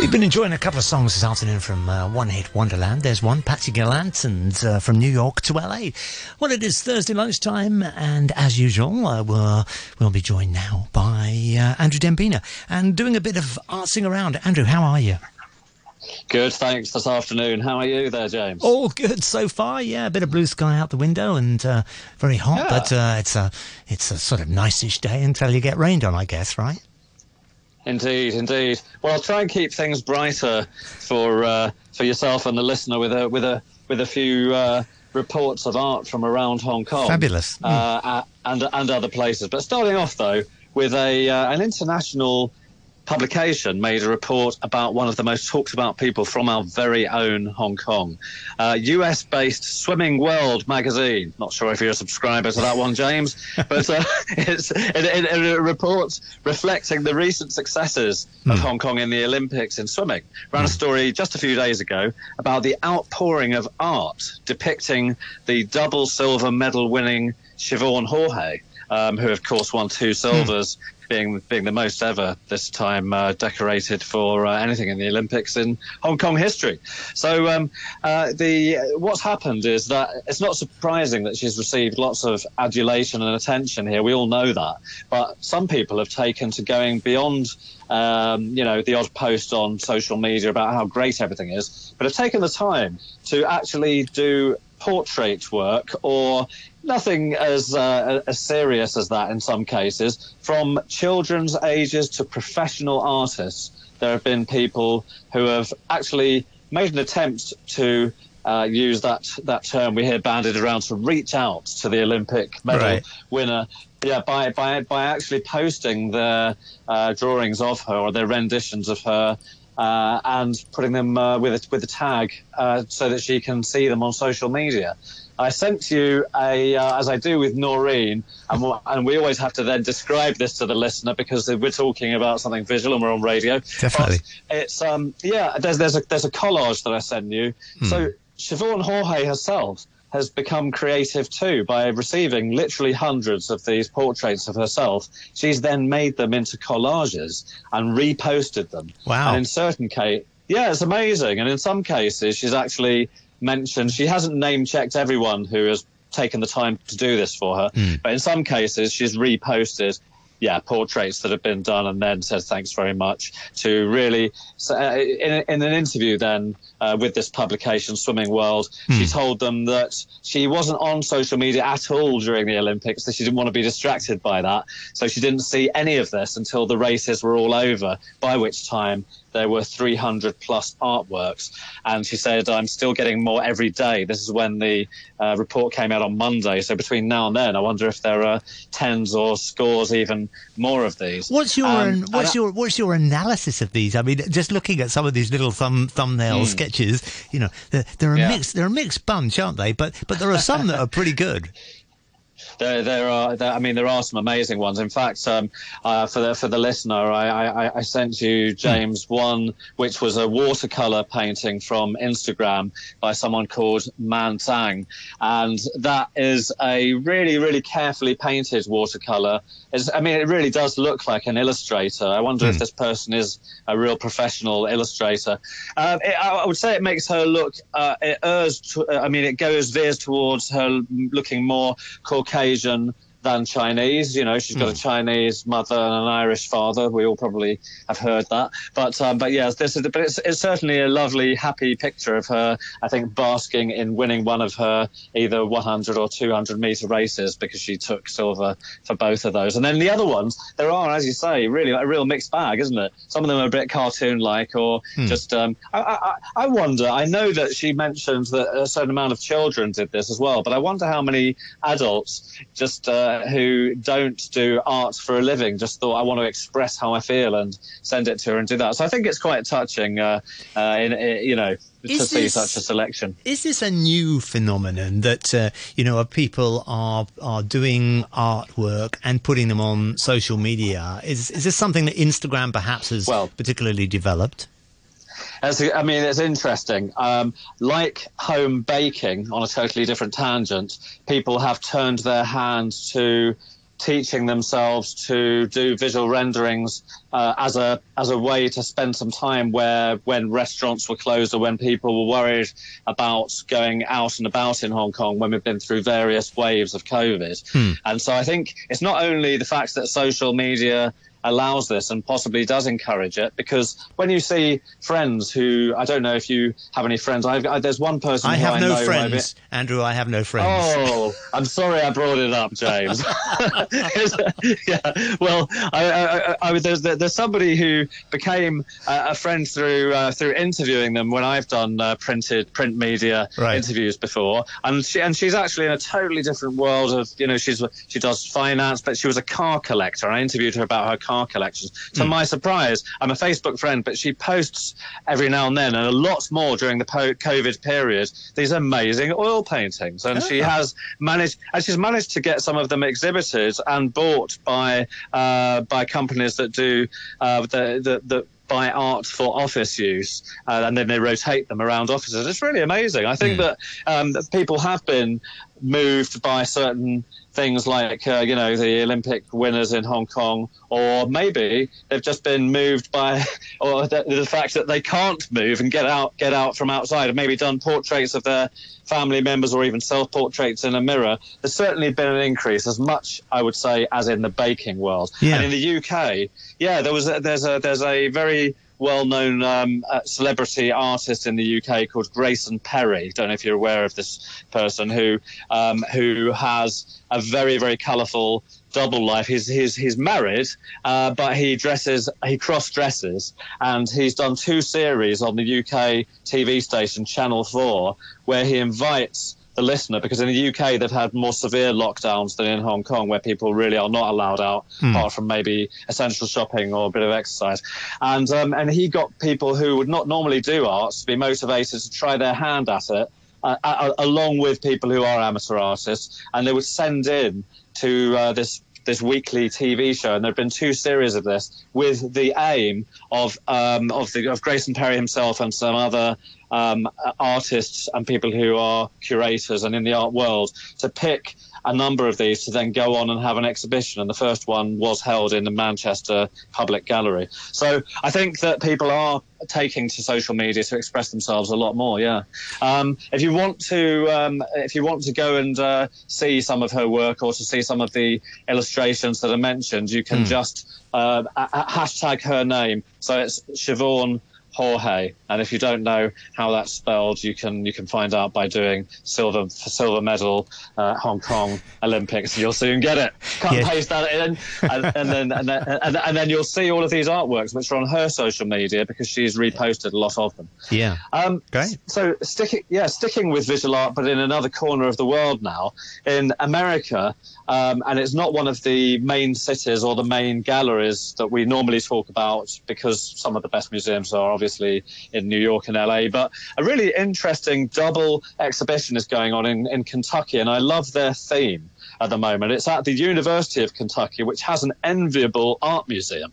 We've been enjoying a couple of songs this afternoon from uh, One Hit Wonderland. There's one, Patsy Gallant, and uh, from New York to LA. Well, it is Thursday lunchtime, and as usual, uh, we'll, we'll be joined now by uh, Andrew Dembina and doing a bit of artsing around. Andrew, how are you? Good, thanks. This afternoon, how are you there, James? All good so far. Yeah, a bit of blue sky out the window and uh, very hot, Yeah. but uh, it's a it's a sort of nice-ish day until you get rained on, I guess, right? Indeed, indeed. Well, I'll try and keep things brighter for uh, for yourself and the listener with a with a with a few uh, reports of art from around Hong Kong, Fabulous. uh, uh, and and other places. But starting off though with a uh, an international publication made a report about one of the most talked about people from our very own Hong Kong. Uh, US based Swimming World magazine. Not sure if you're a subscriber to that one, James, but uh, it's, it, it, it reports reflecting the recent successes of Hong Kong in the Olympics in swimming. Ran a story just a few days ago about the outpouring of art depicting the double silver medal winning Siobhan Haughey, um, who of course won two silvers being being the most ever this time uh, decorated for uh, anything in the Olympics in Hong Kong history. So um, uh, the what's happened is that it's not surprising that she's received lots of adulation and attention here. We all know that, but some people have taken to going beyond. Um, you know, the odd post on social media about how great everything is, but have taken the time to actually do portrait work or nothing as uh, as serious as that in some cases. From children's ages to professional artists there have been people who have actually made an attempt to uh, use that that term. We hear bandied around to reach out to the Olympic medal Right. winner. Yeah by by by actually posting their uh, drawings of her or their renditions of her uh, and putting them uh, with a, with a tag uh, so that she can see them on social media. I sent you a, uh, as I do with Noreen, and, wha- and we always have to then describe this to the listener because we're talking about something visual and we're on radio. Definitely. But it's um, yeah. There's there's a there's a collage that I sent you. So Siobhan Haughey herself has become creative too by receiving literally hundreds of these portraits of herself. She's then made them into collages and reposted them. Wow. And in certain case, yeah, it's amazing. And in some cases, she's actually mentioned she hasn't name checked everyone who has taken the time to do this for her, but in some cases, she's reposted. Yeah, portraits that have been done, and then says thanks very much to really. So, uh, in, in an interview, then uh, with this publication, Swimming World, she told them that she wasn't on social media at all during the Olympics. That she didn't want to be distracted by that, so she didn't see any of this until the races were all over. By which time there were 300 plus artworks, and she said, "I'm still getting more every day." This is when the uh, report came out on Monday. So between now and then, I wonder if there are tens or scores, even more of these. What's your Um, what's your what's your analysis of these? I mean, just looking at some of these little thumb thumbnail sketches, you know, they're, they're a. Yeah. mixed they're a mixed bunch, aren't they? But but there are some that are pretty good. There, there are. There, I mean, there are some amazing ones. In fact, um, uh, for the for the listener, I, I, I sent you James one, which was a watercolor painting from Instagram by someone called Man Tang, and that is a really, really carefully painted watercolor. It's, I mean, it really does look like an illustrator. I wonder if this person is a real professional illustrator. Um, it, I I would say it makes her look. Uh, it errs. To, I mean, it goes veers towards her looking more Caucasian occasion than Chinese. You know, she's got a Chinese mother and an Irish father. We all probably have heard that. But um, but yes, this is. But it's, it's certainly a lovely, happy picture of her. I think basking in winning one of her either 100 or 200 meter races because she took silver for both of those. And then the other ones, there are, as you say, really a real mixed bag, isn't it? Some of them are a bit cartoon-like or just. Um, I, I, I wonder. I know that she mentioned that a certain amount of children did this as well, but I wonder how many adults just uh, who don't do art for a living just thought I want to express how I feel and send it to her and do that. So I think it's quite touching, uh, uh, in, in, you know, to Is see such a selection. Is this a new phenomenon that uh, you know people are are doing artwork and putting them on social media? Is is this something that Instagram perhaps has Well- particularly developed? As, I mean, it's interesting. Um, like home baking, on a totally different tangent, people have turned their hand to teaching themselves to do visual renderings uh, as a as a way to spend some time where when restaurants were closed or when people were worried about going out and about in Hong Kong when we've been through various waves of COVID. Hmm. And so I think it's not only the fact that social media allows this and possibly does encourage it because when you see friends who I don't know if you have any friends I've, I, there's one person I have I no friends Andrew I have no friends. Oh I'm sorry I brought it up James. Yeah well I, I, I, there's, there's somebody who became a, a friend through uh, through interviewing them when I've done uh, printed print media right. interviews before. And she and she's actually in a totally different world of you know she's she does finance but she was a car collector. I interviewed her about her car car collections. To mm. my surprise, I'm a Facebook friend, but she posts every now and then, and a lot more during the COVID period, these amazing oil paintings. And oh. she has managed, and she's managed to get some of them exhibited and bought by uh, by companies that do uh, the, the, the buy art for office use, uh, and then they rotate them around offices. It's really amazing. I think mm. that, um, that people have been moved by certain things like uh, you know the Olympic winners in Hong Kong, or maybe they've just been moved by or the, the, fact that they can't move and get out get out from outside, and maybe done portraits of their family members or even self portraits in a mirror. There's certainly been an increase, as much I would say as in the baking world. Yeah. And in the UK, yeah, there was a, there's a there's a very well-known um, uh, celebrity artist in the UK called Grayson Perry. Don't know if you're aware of this person who um, who has a very very colourful double life. He's he's he's married, uh, but he dresses he cross dresses, and he's done two series on the UK TV station Channel Four where he invites the listener because in the UK they've had more severe lockdowns than in Hong Kong where people really are not allowed out mm. apart from maybe essential shopping or a bit of exercise and um, and he got people who would not normally do arts to be motivated to try their hand at it uh, along with people who are amateur artists and they would send in to uh, this this weekly TV show, and there have been two series of this with the aim of um, of the of Grayson Perry himself and some other um, artists and people who are curators and in the art world to pick a number of these to then go on and have an exhibition. And the first one was held in the Manchester Public Gallery. So I think that people are taking to social media to express themselves a lot more. Yeah. Um, if you want to, um, if you want to go and uh, see some of her work or to see some of the illustrations that are mentioned, you can mm. just uh, hashtag her name. So it's Siobhan Haughey. And if you don't know how that's spelled, you can you can find out by doing silver silver medal uh, Hong Kong Olympics. You'll soon get it. Cut yeah. paste that in, and, and then and then and, and, then you'll see all of these artworks, which are on her social media because she's reposted a lot of them. Yeah. Um, Great. So sticking yeah sticking with visual art, but in another corner of the world now in America. Um, and it's not one of the main cities or the main galleries that we normally talk about because some of the best museums are obviously in New York and LA. But a really interesting double exhibition is going on in, in Kentucky, and I love their theme at the moment. It's at the University of Kentucky, which has an enviable art museum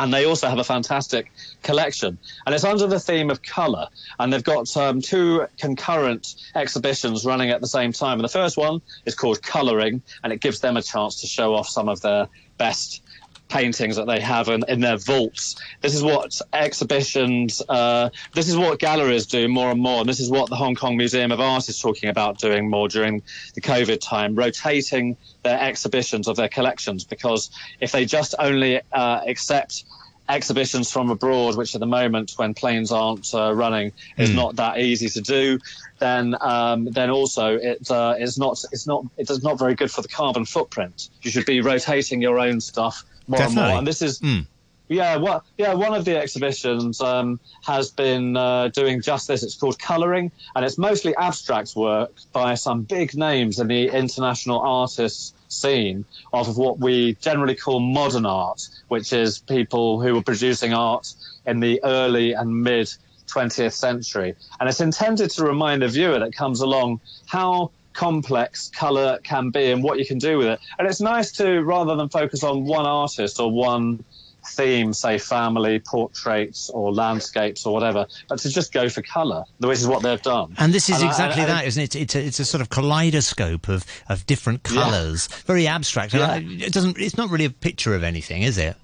and they also have a fantastic collection. And it's under the theme of colour, and they've got um, two concurrent exhibitions running at the same time. And the first one is called Colouring, and it gives them a chance to show off some of their best paintings that they have in, in their vaults. This is what exhibitions, uh, this is what galleries do more and more. And this is what the Hong Kong Museum of Art is talking about doing more during the COVID time, rotating their exhibitions of their collections. Because if they just only uh, accept exhibitions from abroad, which at the moment, when planes aren't uh, running, is mm. not that easy to do, then um, then also it uh, is not it's not it is not very good for the carbon footprint. You should be rotating your own stuff more Definitely. and more. And this is. Mm. Yeah, well, yeah. One of the exhibitions um, has been uh, doing just this. It's called Colouring, and it's mostly abstract work by some big names in the international artists scene of what we generally call modern art, which is people who were producing art in the early and mid 20th century. And it's intended to remind the viewer that comes along how complex color can be and what you can do with it. And it's nice to, rather than focus on one artist or one theme, say family, portraits, or landscapes, or whatever, but to just go for colour, which is what they've done. And this is and exactly I, I, that, isn't it? It's a, it's a sort of kaleidoscope of, of different colours, yeah. very abstract. Yeah. It doesn't. It's not really a picture of anything, is it?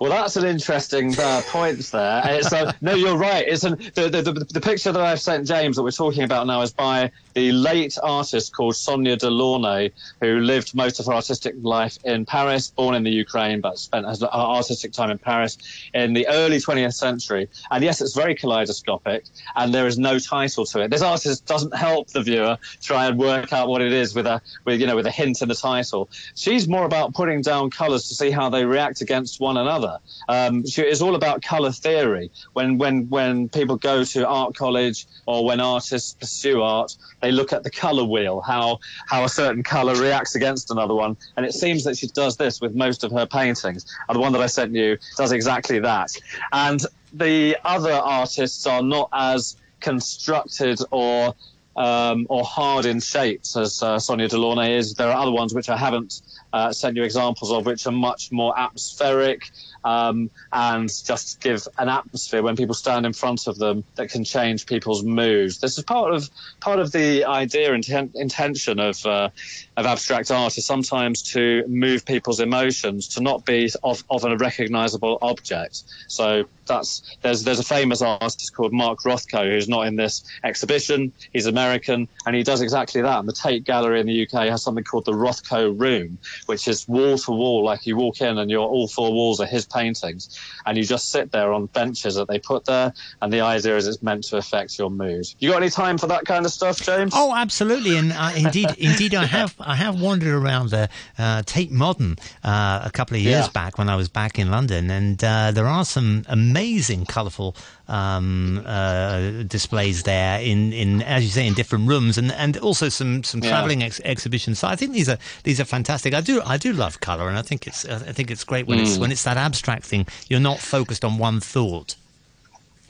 Well, that's an interesting uh, point there. It's, uh, no, you're right. It's an, the, the, the, picture that I've sent James that we're talking about now is by the late artist called Sonia Delaunay, who lived most of her artistic life in Paris, born in the Ukraine, but spent her artistic time in Paris in the early 20th century. And yes, it's very kaleidoscopic, and there is no title to it. This artist doesn't help the viewer try and work out what it is with a, with, you know, with a hint in the title. She's more about putting down colours to see how they react against one another color. Um, all about color theory. When when when people go to art college or when artists pursue art, they look at the color wheel, how how a certain color reacts against another one, and it seems that she does this with most of her paintings. And the one that I sent you does exactly that. And the other artists are not as constructed or um, or hard in shapes as uh, Sonia Delaunay is. There are other ones which I haven't uh, sent you examples of, which are much more atmospheric um, and just give an atmosphere when people stand in front of them that can change people's moods. This is part of part of the idea and intention of uh, of abstract art is sometimes to move people's emotions, to not be of, of a recognizable object. So that's there's there's a famous artist called Mark Rothko who's not in this exhibition. He's American and he does exactly that. And the Tate Gallery in the UK has something called the Rothko Room, which is wall to wall, like you walk in and your all four walls are his paintings, and you just sit there on benches that they put there. And the idea is it's meant to affect your mood. You got any time for that kind of stuff, James? Oh, absolutely. And uh, indeed, indeed, I have I have wandered around the uh, Tate Modern uh, a couple of years yeah. back when I was back in London, and uh, there are some amazing, colourful um, uh, displays there in, in as you say in different rooms and, and also some some traveling yeah. ex- exhibitions. So I think these are these are fantastic. I do I do love color and I think it's I think it's great when mm. it's when it's that abstract thing. You're not focused on one thought.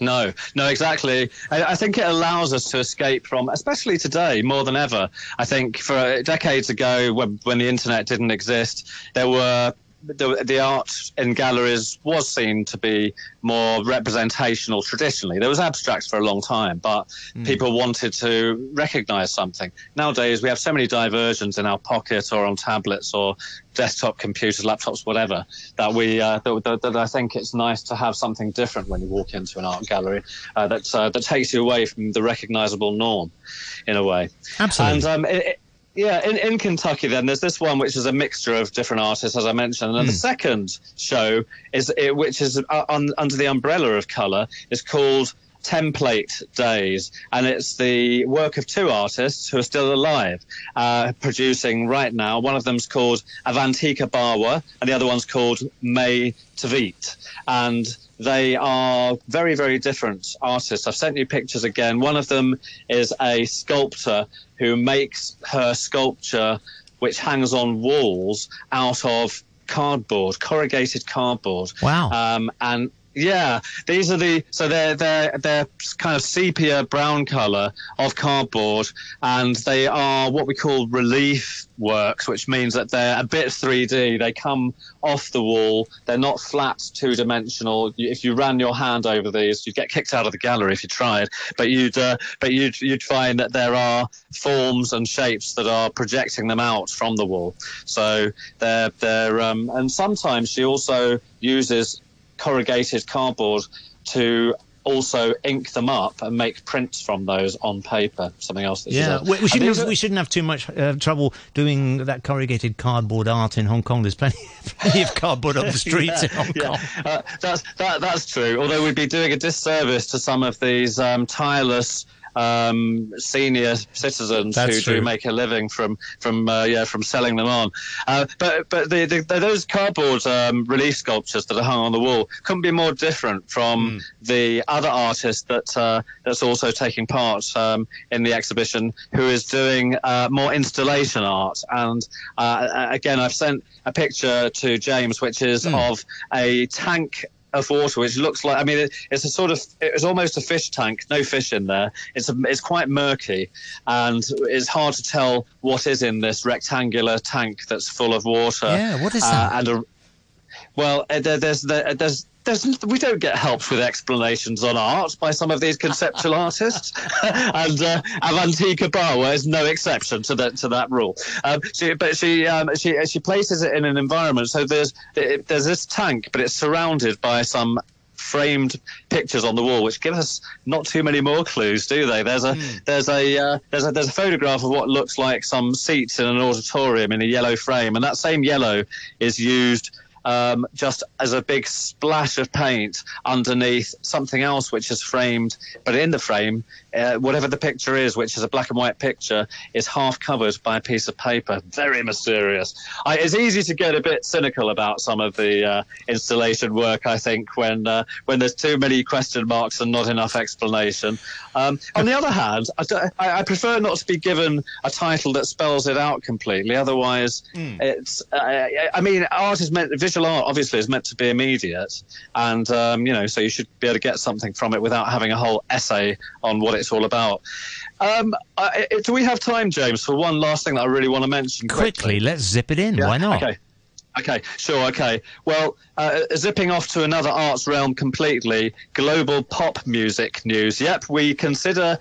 No, no, exactly. I, I, think it allows us to escape from, especially today more than ever. I think for decades ago, when, when the internet didn't exist, there were the, the art in galleries was seen to be more representational traditionally. There was abstracts for a long time, but mm. people wanted to recognize something. Nowadays, we have so many diversions in our pocket or on tablets or desktop computers, laptops, whatever, that we uh, that, that, that, I think it's nice to have something different when you walk into an art gallery uh, that uh, that takes you away from the recognizable norm, in a way. Absolutely. And um, it, yeah, in, in Kentucky, then there's this one which is a mixture of different artists, as I mentioned, and mm. the hmm. second show is it, which is uh, un, under the umbrella of color is called Template Days, and it's the work of two artists who are still alive, uh, producing right now. One of them's called Avantika Bawa, and the other one's called May Tveit, and they are very, very different artists. I've sent you pictures again. One of them is a sculptor who makes her sculpture, which hangs on walls, out of cardboard, corrugated cardboard. Wow. Um, and yeah, these are the so they're they're they're kind of sepia brown color of cardboard, and they are what we call relief works, which means that they're a bit 3D. They come off the wall. They're not flat, two dimensional. If you ran your hand over these, you'd get kicked out of the gallery if you tried. But you'd uh, but you'd you'd find that there are forms and shapes that are projecting them out from the wall. So they're they're um, and sometimes she also uses corrugated cardboard to also ink them up and make prints from those on paper. Something else. yeah, we, we, shouldn't have, we shouldn't have too much uh, trouble doing that corrugated cardboard art in Hong Kong. There's plenty, plenty of cardboard on the streets yeah, in Hong Kong. Uh, that's that, that's true. Although we'd be doing a disservice to some of these um, tireless um, senior citizens That's who true. do make a living from from uh, yeah from selling them on. Uh, but but the, the, those cardboard um, relief sculptures that are hung on the wall couldn't be more different from mm. the other artist that uh, that's also taking part um, in the exhibition, who is doing uh, more installation art. And uh, again, I've sent a picture to James, which is mm. of a tank of water, which looks like I mean it, it's a sort of it's almost a fish tank, no fish in there. It's a, it's quite murky, and it's hard to tell what is in this rectangular tank that's full of water. Yeah, what is that? Uh, and a, well, uh, there, there's there, there's there's, we don't get helps with explanations on art by some of these conceptual artists, and uh, Avantika Bawa is no exception to that to that rule. Um, she, but she um, she she places it in an environment. So there's it, there's this tank, but it's surrounded by some framed pictures on the wall, which give us not too many more clues, do they? There's a mm. there's a uh, there's a there's a photograph of what looks like some seats in an auditorium in a yellow frame, and that same yellow is used um, just as a big splash of paint underneath something else which is framed, but in the frame, uh, whatever the picture is, which is a black and white picture, is half covered by a piece of paper. Very mysterious. I, it's easy to get a bit cynical about some of the uh, installation work, I think, when uh, when there's too many question marks and not enough explanation. Um, on the other hand, I, I, prefer not to be given a title that spells it out completely. Otherwise, mm. it's. Uh, I mean, art is meant visual art obviously is meant to be immediate, and um, you know, so you should be able to get something from it without having a whole essay on what it's all about. Um, I, do we have time, James, for one last thing that I really want to mention? Quickly, quickly let's zip it in. Yeah? Why not? Okay. Okay, sure. Okay. Well, uh, zipping off to another arts realm completely, global pop music news. Yep, we consider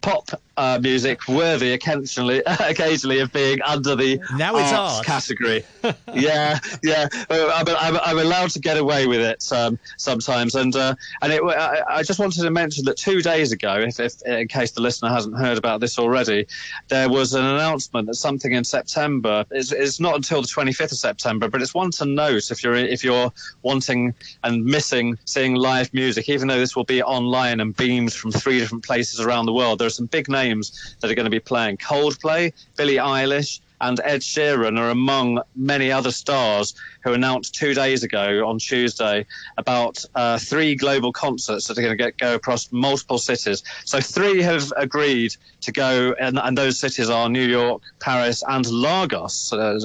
pop uh, music worthy occasionally, occasionally of being under the now it's arts art. category. yeah, yeah. I'm, I'm, I'm, allowed to get away with it um, sometimes, and uh, and it, I, I, just wanted to mention that two days ago, if, if, in case the listener hasn't heard about this already, there was an announcement that something in September. It's, it's not until the 25th of September, but it's one to note if you're if you're wanting and missing seeing live music, even though this will be online and beamed from three different places around the world. There are some big names names that are going to be playing. Coldplay, Billie Eilish, and Ed Sheeran are among many other stars who announced two days ago on Tuesday about uh, three global concerts that are going to get, go across multiple cities. So three have agreed to go, and, and those cities are New York, Paris, and Lagos uh,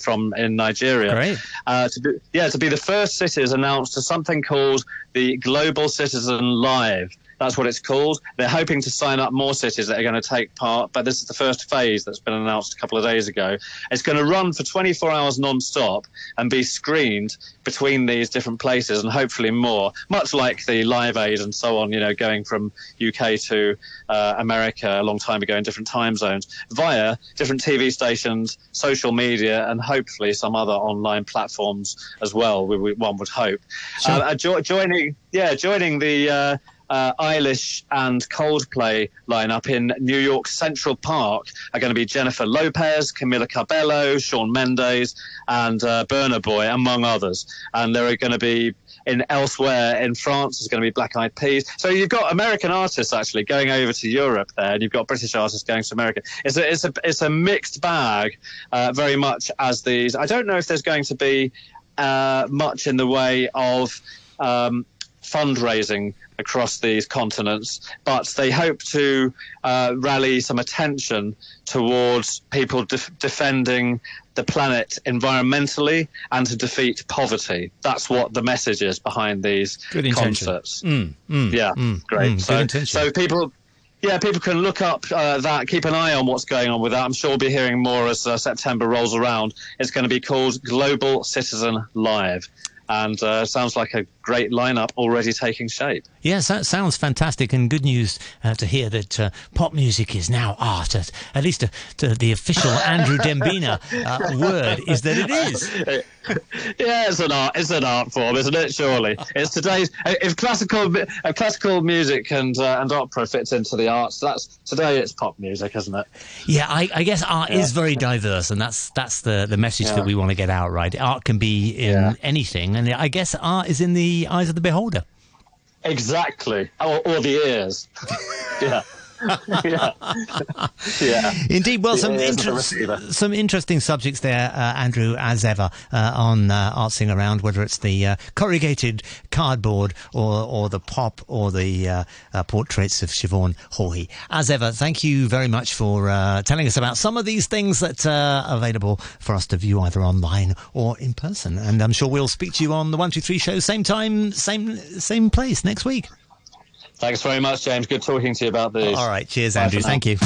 from in Nigeria. Great. Uh, to be, yeah, to be the first cities announced to something called the Global Citizen Live. That's what it's called. They're hoping to sign up more cities that are going to take part, but this is the first phase that's been announced a couple of days ago. It's going to run for 24 hours non-stop and be screened between these different places and hopefully more, much like the Live Aid and so on, you know, going from UK to uh, America a long time ago in different time zones via different TV stations, social media, and hopefully some other online platforms as well, we, we, one would hope. Sure. Uh, jo- joining, yeah, joining the uh, uh, Eilish and Coldplay lineup in New York Central Park are going to be Jennifer Lopez, Camila Cabello, Shawn Mendes, and uh, Burna Boy, among others. And there are going to be in elsewhere in France is going to be Black Eyed Peas. So you've got American artists actually going over to Europe there, and you've got British artists going to America. It's a it's a it's a mixed bag, uh, very much as these. I don't know if there's going to be uh, much in the way of um, fundraising across these continents, but they hope to uh, rally some attention towards people defending the planet environmentally and to defeat poverty. That's what the message is behind these concerts. Mm, mm, yeah, mm, great. Mm, so, so people yeah, people can look up uh, that, keep an eye on what's going on with that. I'm sure we'll be hearing more as uh, September rolls around. It's going to be called Global Citizen Live and uh, sounds like a great lineup already taking shape. Yes, that sounds fantastic, and good news uh, to hear that uh, pop music is now art. At, at least uh, the official Andrew Dembina uh, word is that it is. yeah, it's an art. It's an art form, isn't it? Surely, it's today's. If classical, if classical music and uh, and opera fits into the arts, that's today. It's pop music, isn't it? Yeah, I, I guess art yeah. is very diverse, and that's that's the the message yeah. that we want to get out. Right, art can be in yeah. anything, and I guess art is in the eyes of the beholder. Exactly, or, or the ears. yeah. Yeah. yeah. Indeed. Well, some inter- some interesting subjects there, uh, Andrew, as ever, uh, on uh, Artsing Around, whether it's the uh, corrugated cardboard or or the pop or the uh, uh, portraits of Siobhan Haughey. As ever, thank you very much for telling us about some of these things that are available for us to view either online or in person. And I'm sure we'll speak to you on the One Two Three show, same time, same same place next week. Thanks very much, James. Good talking to you about this. All right. Cheers, Andrew. Thank you.